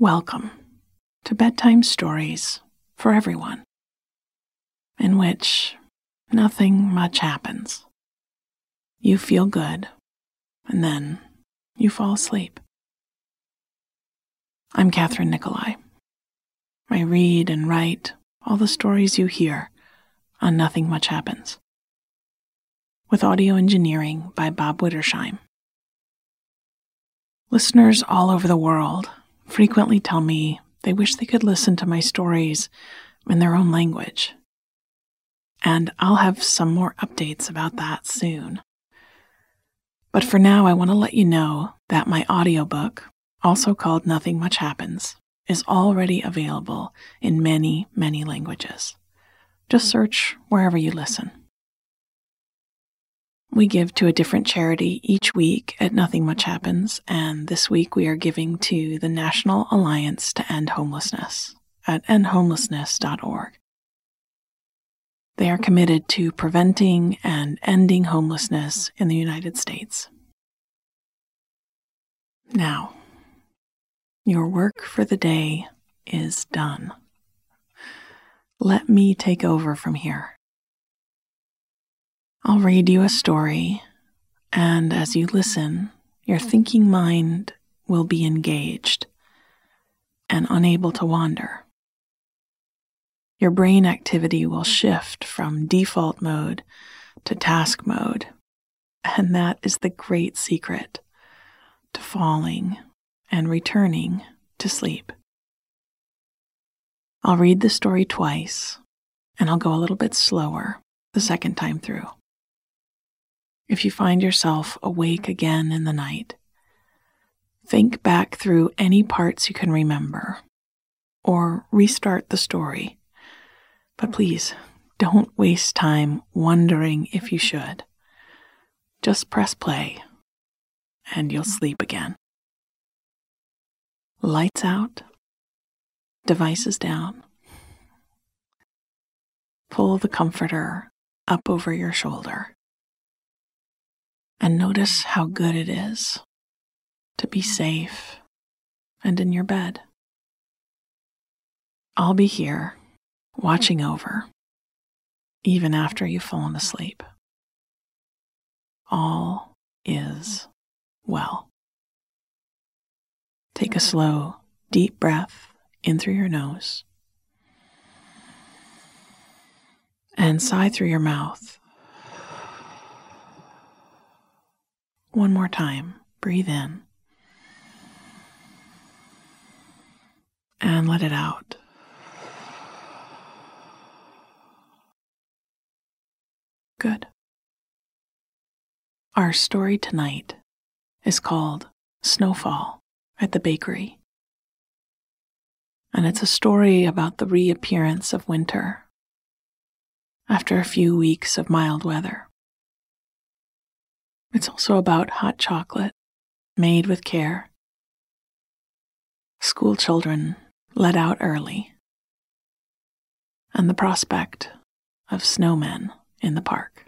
Welcome to Bedtime Stories for Everyone, in which nothing much happens. You feel good, and then you fall asleep. I'm Kathryn Nicolai. I read and write all the stories you hear on Nothing Much Happens, with audio engineering by Bob Wittersheim. Listeners all over the world frequently tell me they wish they could listen to my stories in their own language. And I'll have some more updates about that soon. But for now, I want to let you know that my audiobook, also called Nothing Much Happens, is already available in many, many languages. Just search wherever you listen. We give to a different charity each week at Nothing Much Happens, and this week we are giving to the National Alliance to End Homelessness at endhomelessness.org. They are committed to preventing and ending homelessness in the United States. Now, your work for the day is done. Let me take over from here. I'll read you a story, and as you listen, your thinking mind will be engaged and unable to wander. Your brain activity will shift from default mode to task mode, and that is the great secret to falling and returning to sleep. I'll read the story twice, and I'll go a little bit slower the second time through. If you find yourself awake again in the night, think back through any parts you can remember or restart the story. But please don't waste time wondering if you should. Just press play and you'll sleep again. Lights out, devices down. Pull the comforter up over your shoulder and notice how good it is to be safe and in your bed. I'll be here watching over even after you've fallen asleep. All is well. Take a slow, deep breath in through your nose and sigh through your mouth. One more time. Breathe in and let it out. Good. Our story tonight is called Snowfall at the Bakery. And it's a story about the reappearance of winter after a few weeks of mild weather. It's also about hot chocolate made with care, school children let out early, and the prospect of snowmen in the park.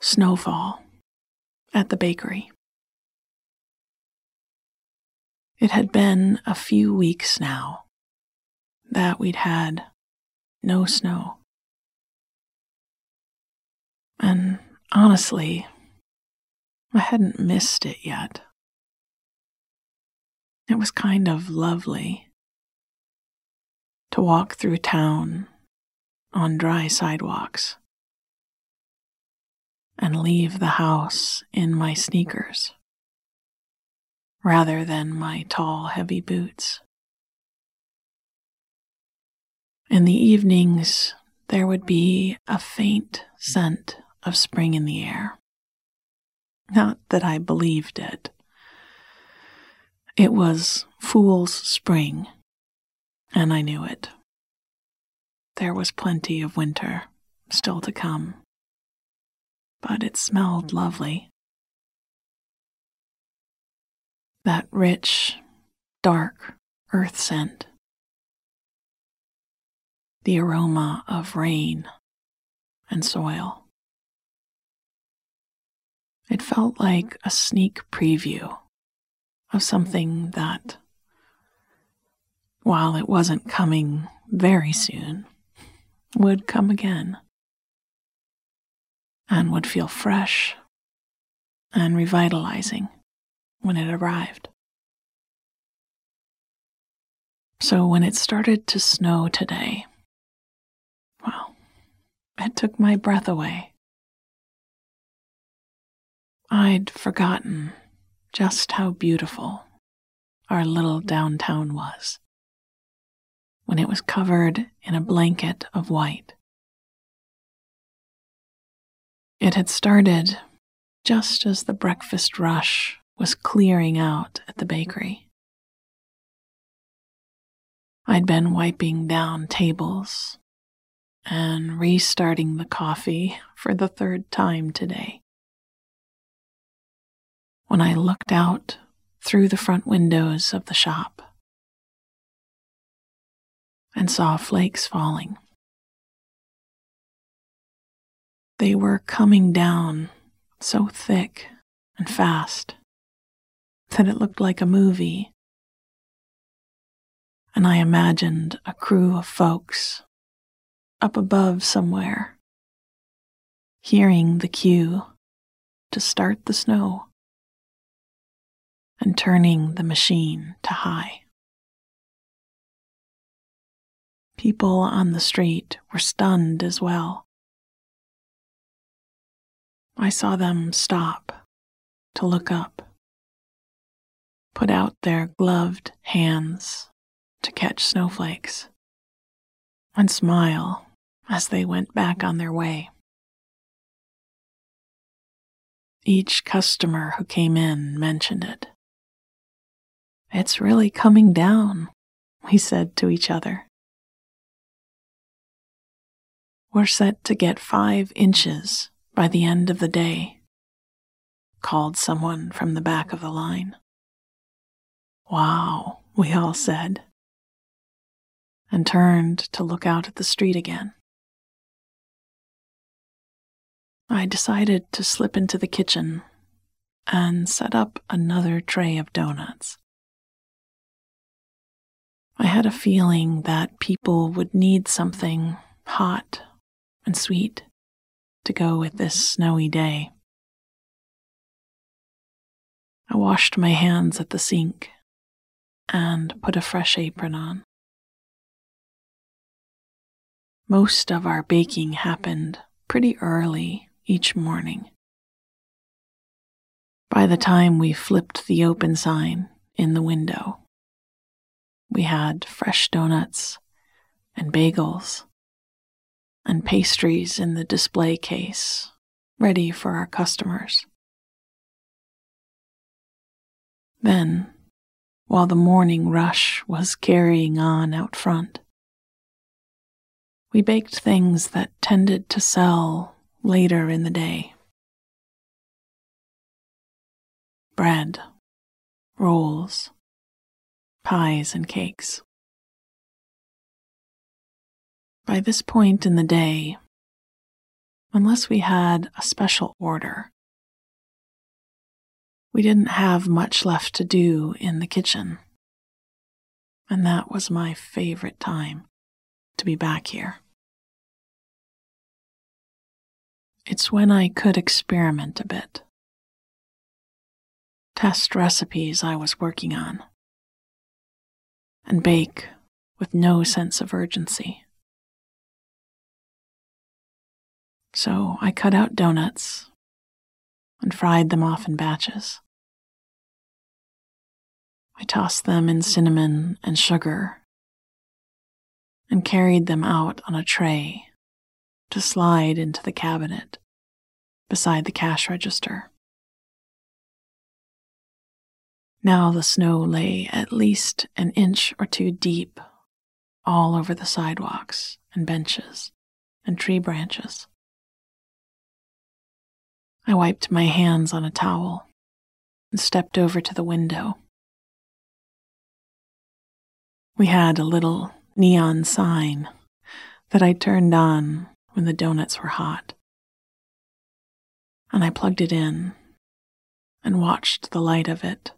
Snowfall at the bakery. It had been a few weeks now that we'd had no snow. And honestly, I hadn't missed it yet. It was kind of lovely to walk through town on dry sidewalks and leave the house in my sneakers rather than my tall, heavy boots. In the evenings, there would be a faint scent of spring in the air. Not that I believed it. It was fool's spring, and I knew it. There was plenty of winter still to come, but it smelled lovely. That rich, dark earth scent. The aroma of rain and soil. It felt like a sneak preview of something that, while it wasn't coming very soon, would come again and would feel fresh and revitalizing when it arrived. So when it started to snow today, well, it took my breath away. I'd forgotten just how beautiful our little downtown was when it was covered in a blanket of white. It had started just as the breakfast rush was clearing out at the bakery. I'd been wiping down tables and restarting the coffee for the third time today. When I looked out through the front windows of the shop and saw flakes falling. They were coming down so thick and fast that it looked like a movie. And I imagined a crew of folks up above somewhere, hearing the cue to start the snow and turning the machine to high. People on the street were stunned as well. I saw them stop to look up, put out their gloved hands to catch snowflakes, and smile as they went back on their way. Each customer who came in mentioned it. It's really coming down, we said to each other. We're set to get five inches by the end of the day, called someone from the back of the line. Wow, we all said, and turned to look out at the street again. I decided to slip into the kitchen and set up another tray of donuts. I had a feeling that people would need something hot and sweet to go with this snowy day. I washed my hands at the sink and put a fresh apron on. Most of our baking happened pretty early each morning. By the time we flipped the open sign in the window, we had fresh donuts and bagels and pastries in the display case, ready for our customers. Then, while the morning rush was carrying on out front, we baked things that tended to sell later in the day bread, rolls, pies, and cakes. By this point in the day, unless we had a special order, we didn't have much left to do in the kitchen. And that was my favorite time to be back here. It's when I could experiment a bit, test recipes I was working on, and bake with no sense of urgency. So I cut out donuts and fried them off in batches. I tossed them in cinnamon and sugar and carried them out on a tray to slide into the cabinet beside the cash register. Now the snow lay at least an inch or two deep all over the sidewalks and benches and tree branches. I wiped my hands on a towel and stepped over to the window. We had a little neon sign that I turned on when the donuts were hot. And I plugged it in and watched the light of it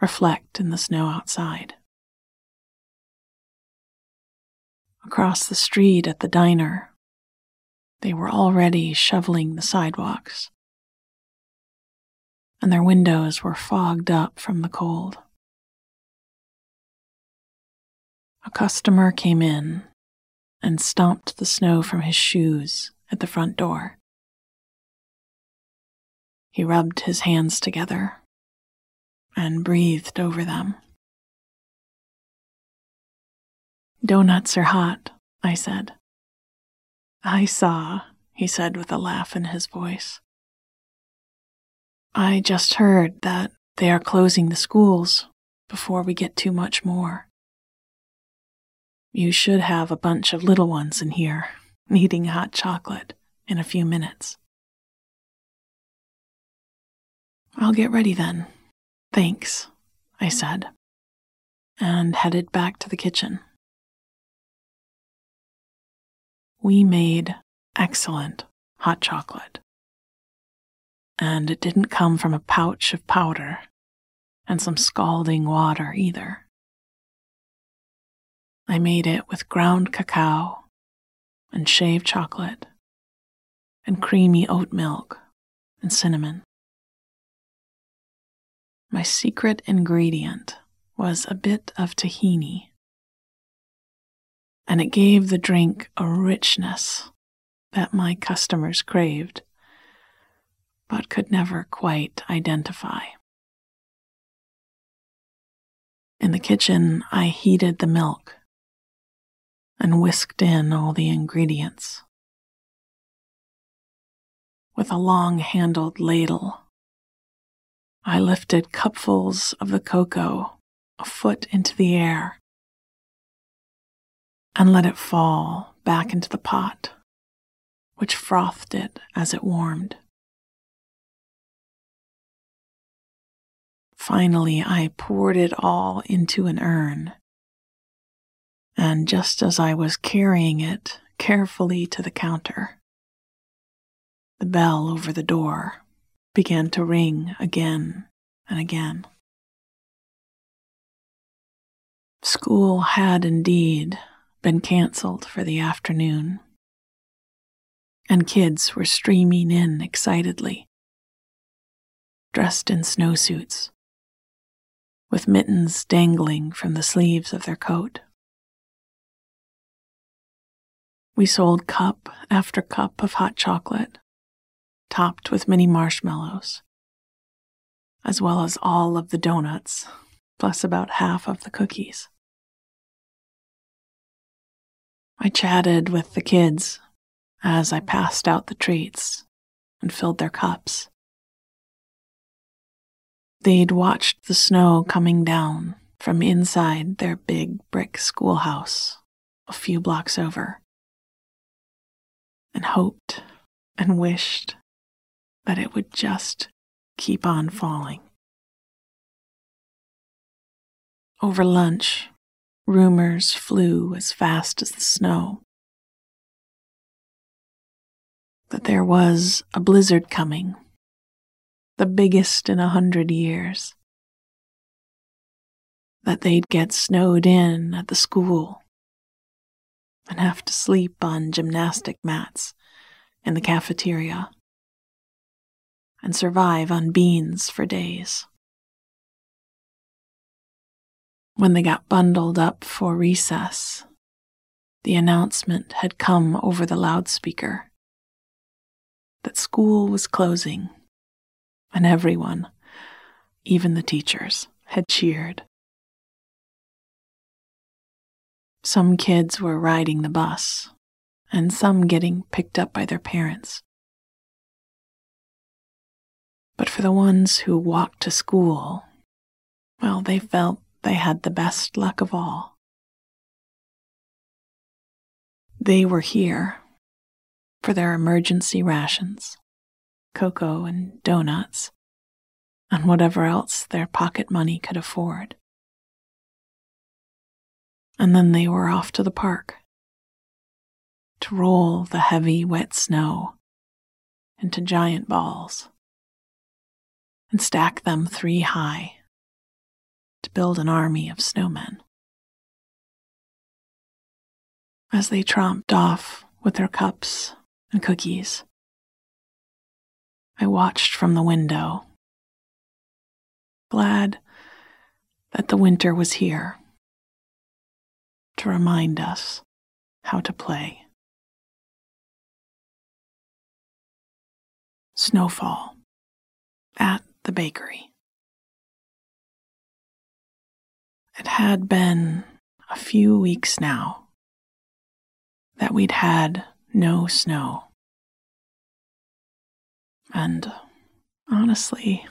reflect in the snow outside. Across the street at the diner, they were already shoveling the sidewalks, and their windows were fogged up from the cold. A customer came in and stomped the snow from his shoes at the front door. He rubbed his hands together and breathed over them. Donuts are hot, I said. I saw, he said with a laugh in his voice. I just heard that they are closing the schools before we get too much more. You should have a bunch of little ones in here needing hot chocolate in a few minutes. I'll get ready then. Thanks, I said, and headed back to the kitchen. We made excellent hot chocolate. And it didn't come from a pouch of powder and some scalding water either. I made it with ground cacao and shaved chocolate and creamy oat milk and cinnamon. My secret ingredient was a bit of tahini, and it gave the drink a richness that my customers craved, but could never quite identify. In the kitchen, I heated the milk and whisked in all the ingredients. With a long handled ladle, I lifted cupfuls of the cocoa a foot into the air and let it fall back into the pot, which frothed it as it warmed. Finally, I poured it all into an urn, and just as I was carrying it carefully to the counter, the bell over the door began to ring again and again. School had indeed been cancelled for the afternoon, and kids were streaming in excitedly, dressed in snowsuits, with mittens dangling from the sleeves of their coat. We sold cup after cup of hot chocolate topped with mini marshmallows, as well as all of the donuts, plus about half of the cookies. I chatted with the kids as I passed out the treats and filled their cups. They'd watched the snow coming down from inside their big brick schoolhouse a few blocks over and hoped and wished that it would just keep on falling. Over lunch, rumors flew as fast as the snow that there was a blizzard coming, the biggest in a hundred years, that they'd get snowed in at the school and have to sleep on gymnastic mats in the cafeteria and survive on beans for days. When they got bundled up for recess, the announcement had come over the loudspeaker that school was closing, and everyone, even the teachers, had cheered. Some kids were riding the bus, and some getting picked up by their parents. But for the ones who walked to school, well, they felt they had the best luck of all. They were here for their emergency rations, cocoa and donuts, and whatever else their pocket money could afford. And then they were off to the park to roll the heavy, wet snow into giant balls and stack them three high to build an army of snowmen. As they tromped off with their cups and cookies, I watched from the window, glad that the winter was here to remind us how to play. Snowfall at the bakery. It had been a few weeks now that we'd had no snow. And honestly,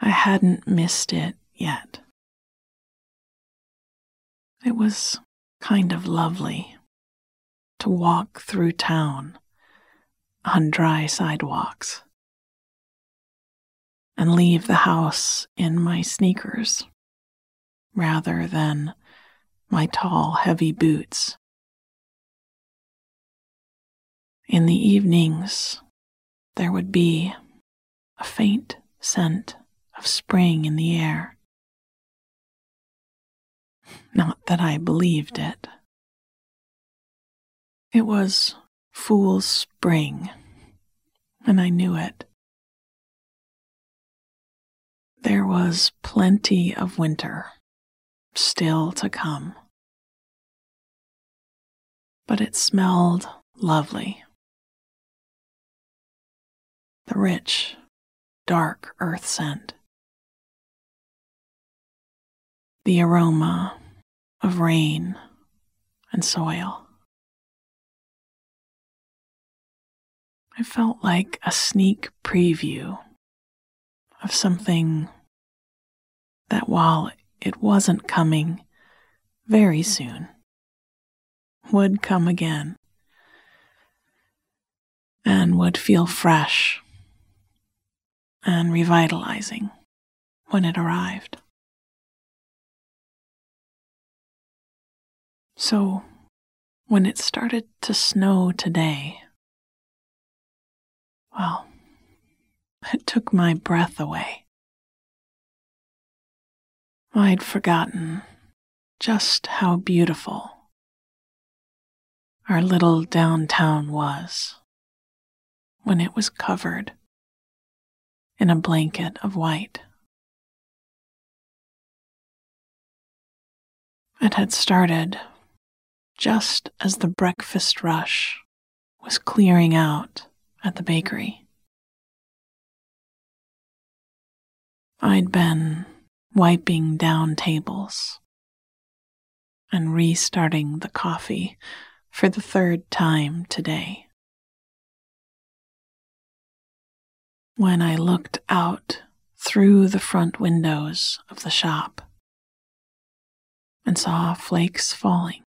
I hadn't missed it yet. It was kind of lovely to walk through town on dry sidewalks and leave the house in my sneakers rather than my tall, heavy boots. In the evenings, there would be a faint scent of spring in the air. Not that I believed it. It was Fool's Spring, and I knew it. There was plenty of winter still to come, but it smelled lovely. The rich, dark earth scent. The aroma of rain and soil. I felt like a sneak preview of something that, while it wasn't coming very soon, would come again and would feel fresh and revitalizing when it arrived. So, when it started to snow today, well, it took my breath away. I'd forgotten just how beautiful our little downtown was when it was covered in a blanket of white. It had started just as the breakfast rush was clearing out at the bakery. I'd been wiping down tables and restarting the coffee for the third time today. When I looked out through the front windows of the shop and saw flakes falling,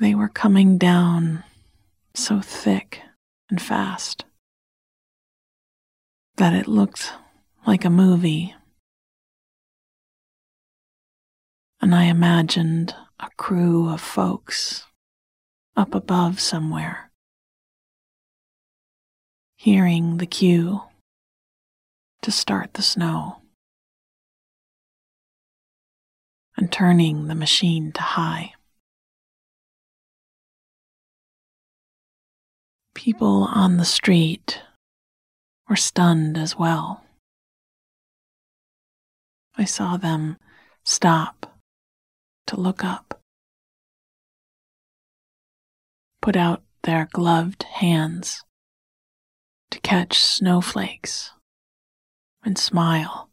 They were coming down so thick and fast that it looked like a movie. And I imagined a crew of folks up above somewhere, hearing the cue to start the snow and turning the machine to high. People on the street were stunned as well. I saw them stop to look up, put out their gloved hands to catch snowflakes, and smile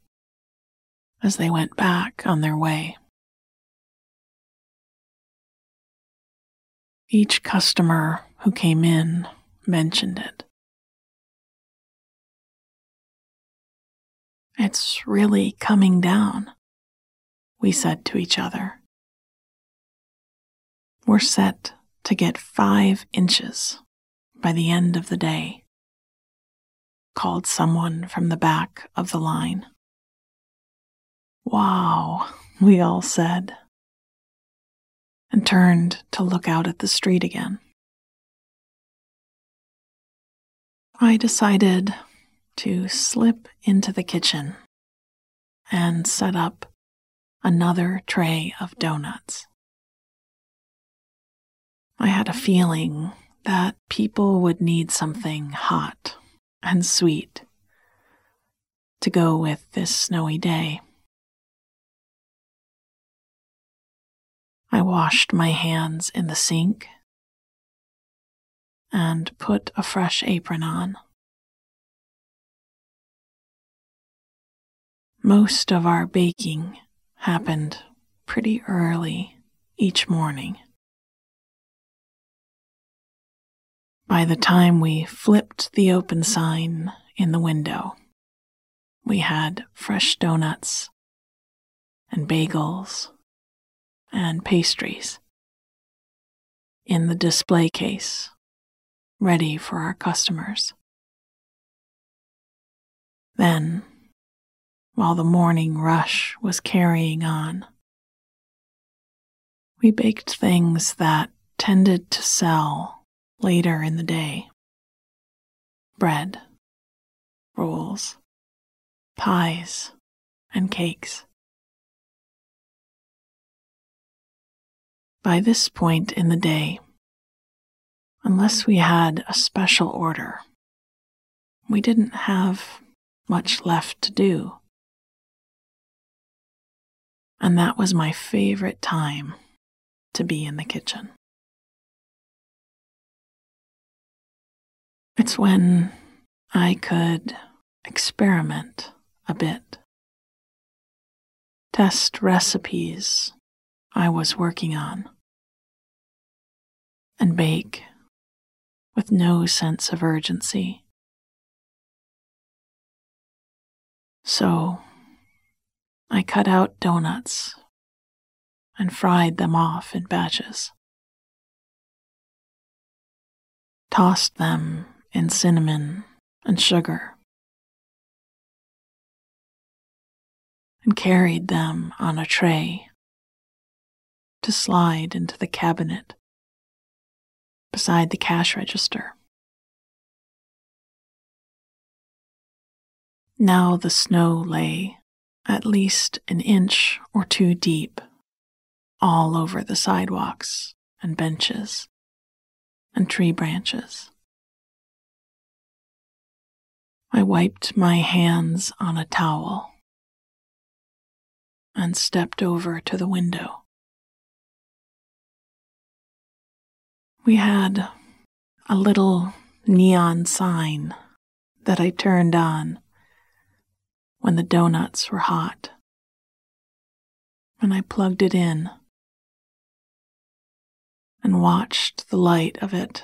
as they went back on their way. Each customer who came in mentioned it. It's really coming down, we hmm. said to each other. We're set to get five inches by the end of the day, called someone from the back of the line. Wow, we all said, and turned to look out at the street again. I decided to slip into the kitchen and set up another tray of donuts. I had a feeling that people would need something hot and sweet to go with this snowy day. I washed my hands in the sink and put a fresh apron on. Most of our baking happened pretty early each morning. By the time we flipped the open sign in the window, we had fresh donuts and bagels and pastries in the display case, ready for our customers. Then, while the morning rush was carrying on, we baked things that tended to sell later in the day bread, rolls, pies, and cakes. By this point in the day, unless we had a special order, we didn't have much left to do. And that was my favorite time to be in the kitchen. It's when I could experiment a bit, test recipes I was working on, and bake with no sense of urgency. So I cut out donuts and fried them off in batches, tossed them in cinnamon and sugar and carried them on a tray to slide into the cabinet beside the cash register. Now the snow lay at least an inch or two deep all over the sidewalks and benches and tree branches. I wiped my hands on a towel and stepped over to the window. We had a little neon sign that I turned on when the donuts were hot, and I plugged it in and watched the light of it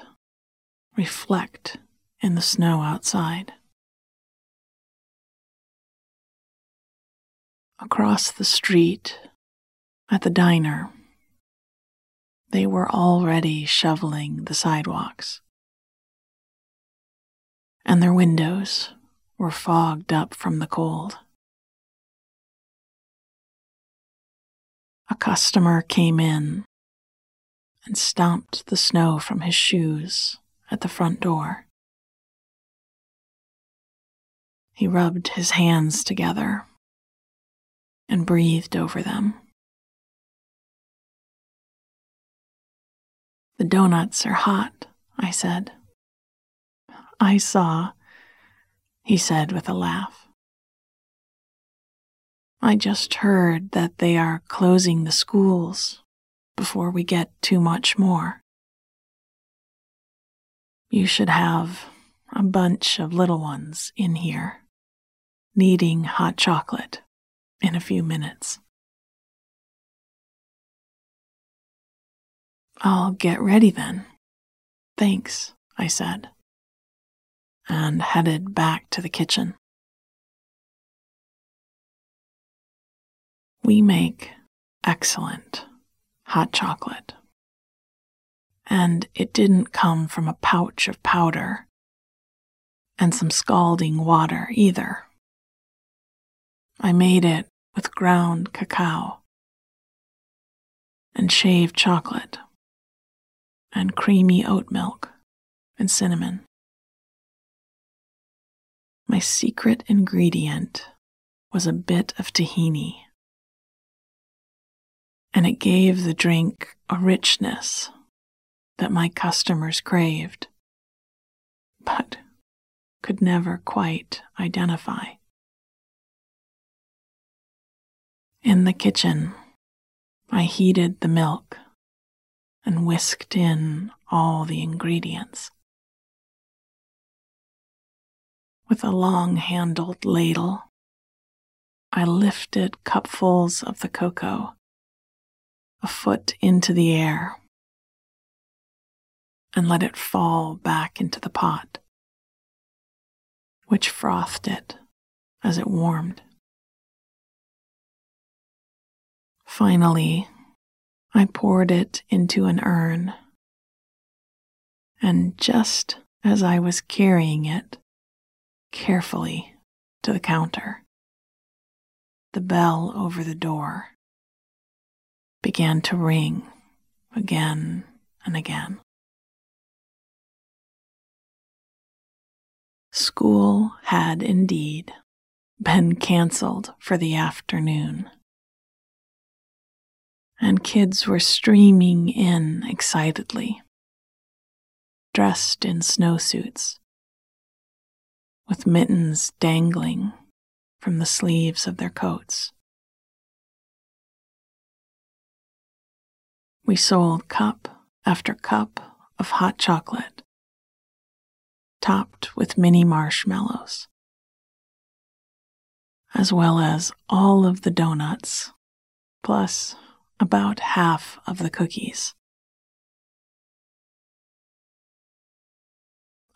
reflect in the snow outside. Across the street, at the diner, they were already shoveling the sidewalks, and their windows were fogged up from the cold. A customer came in and stomped the snow from his shoes at the front door. He rubbed his hands together and breathed over them. The donuts are hot, I said. I saw, he said with a laugh. I just heard that they are closing the schools before we get too much more. You should have a bunch of little ones in here needing hot chocolate in a few minutes. I'll get ready then. Thanks, I said, and headed back to the kitchen. We make excellent hot chocolate. And it didn't come from a pouch of powder and some scalding water either. I made it with ground cacao and shaved chocolate and creamy oat milk and cinnamon. My secret ingredient was a bit of tahini, and it gave the drink a richness that my customers craved, but could never quite identify. In the kitchen, I heated the milk and whisked in all the ingredients. With a long handled ladle, I lifted cupfuls of the cocoa a foot into the air and let it fall back into the pot, which frothed it as it warmed. Finally, I poured it into an urn, and just as I was carrying it carefully to the counter, the bell over the door began to ring again and again. School had indeed been cancelled for the afternoon, and kids were streaming in excitedly, dressed in snowsuits, with mittens dangling from the sleeves of their coats. We sold cup after cup of hot chocolate, topped with mini marshmallows, as well as all of the donuts, plus about half of the cookies.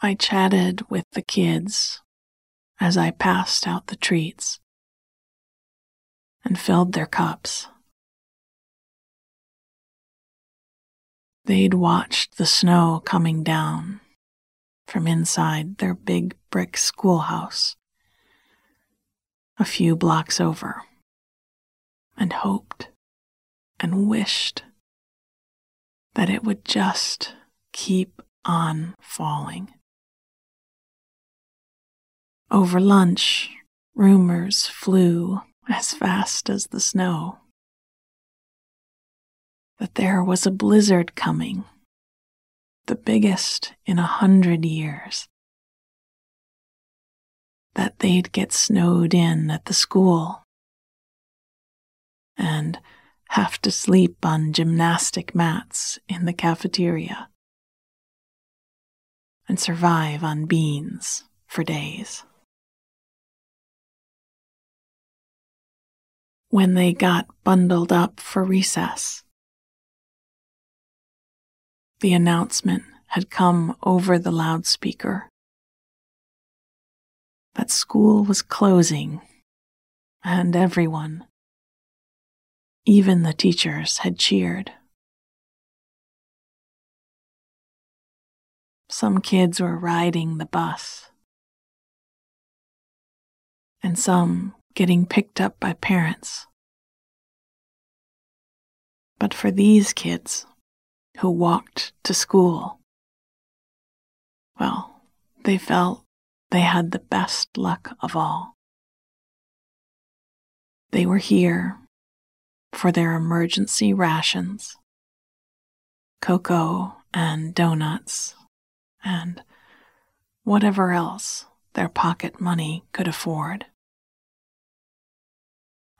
I chatted with the kids as I passed out the treats and filled their cups. They'd watched the snow coming down from inside their big brick schoolhouse a few blocks over and hoped and wished that it would just keep on falling. Over lunch, rumors flew as fast as the snow that there was a blizzard coming, the biggest in a hundred years. That they'd get snowed in at the school and have to sleep on gymnastic mats in the cafeteria and survive on beans for days. When they got bundled up for recess, the announcement had come over the loudspeaker that school was closing, and everyone, even the teachers, had cheered. Some kids were riding the bus, and some getting picked up by parents. But for these kids, who walked to school. Well, they felt they had the best luck of all. They were here for their emergency rations, cocoa and donuts, and whatever else their pocket money could afford.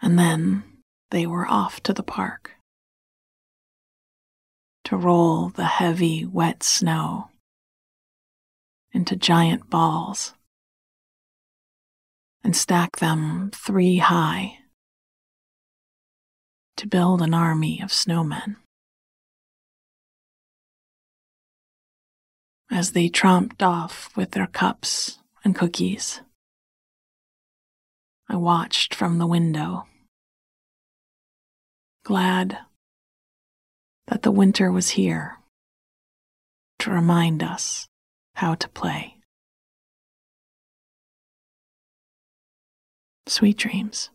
And then they were off to the park to roll the heavy, wet snow into giant balls and stack them three high to build an army of snowmen. As they tromped off with their cups and cookies, I watched from the window, glad that the winter was here to remind us how to play. Sweet dreams.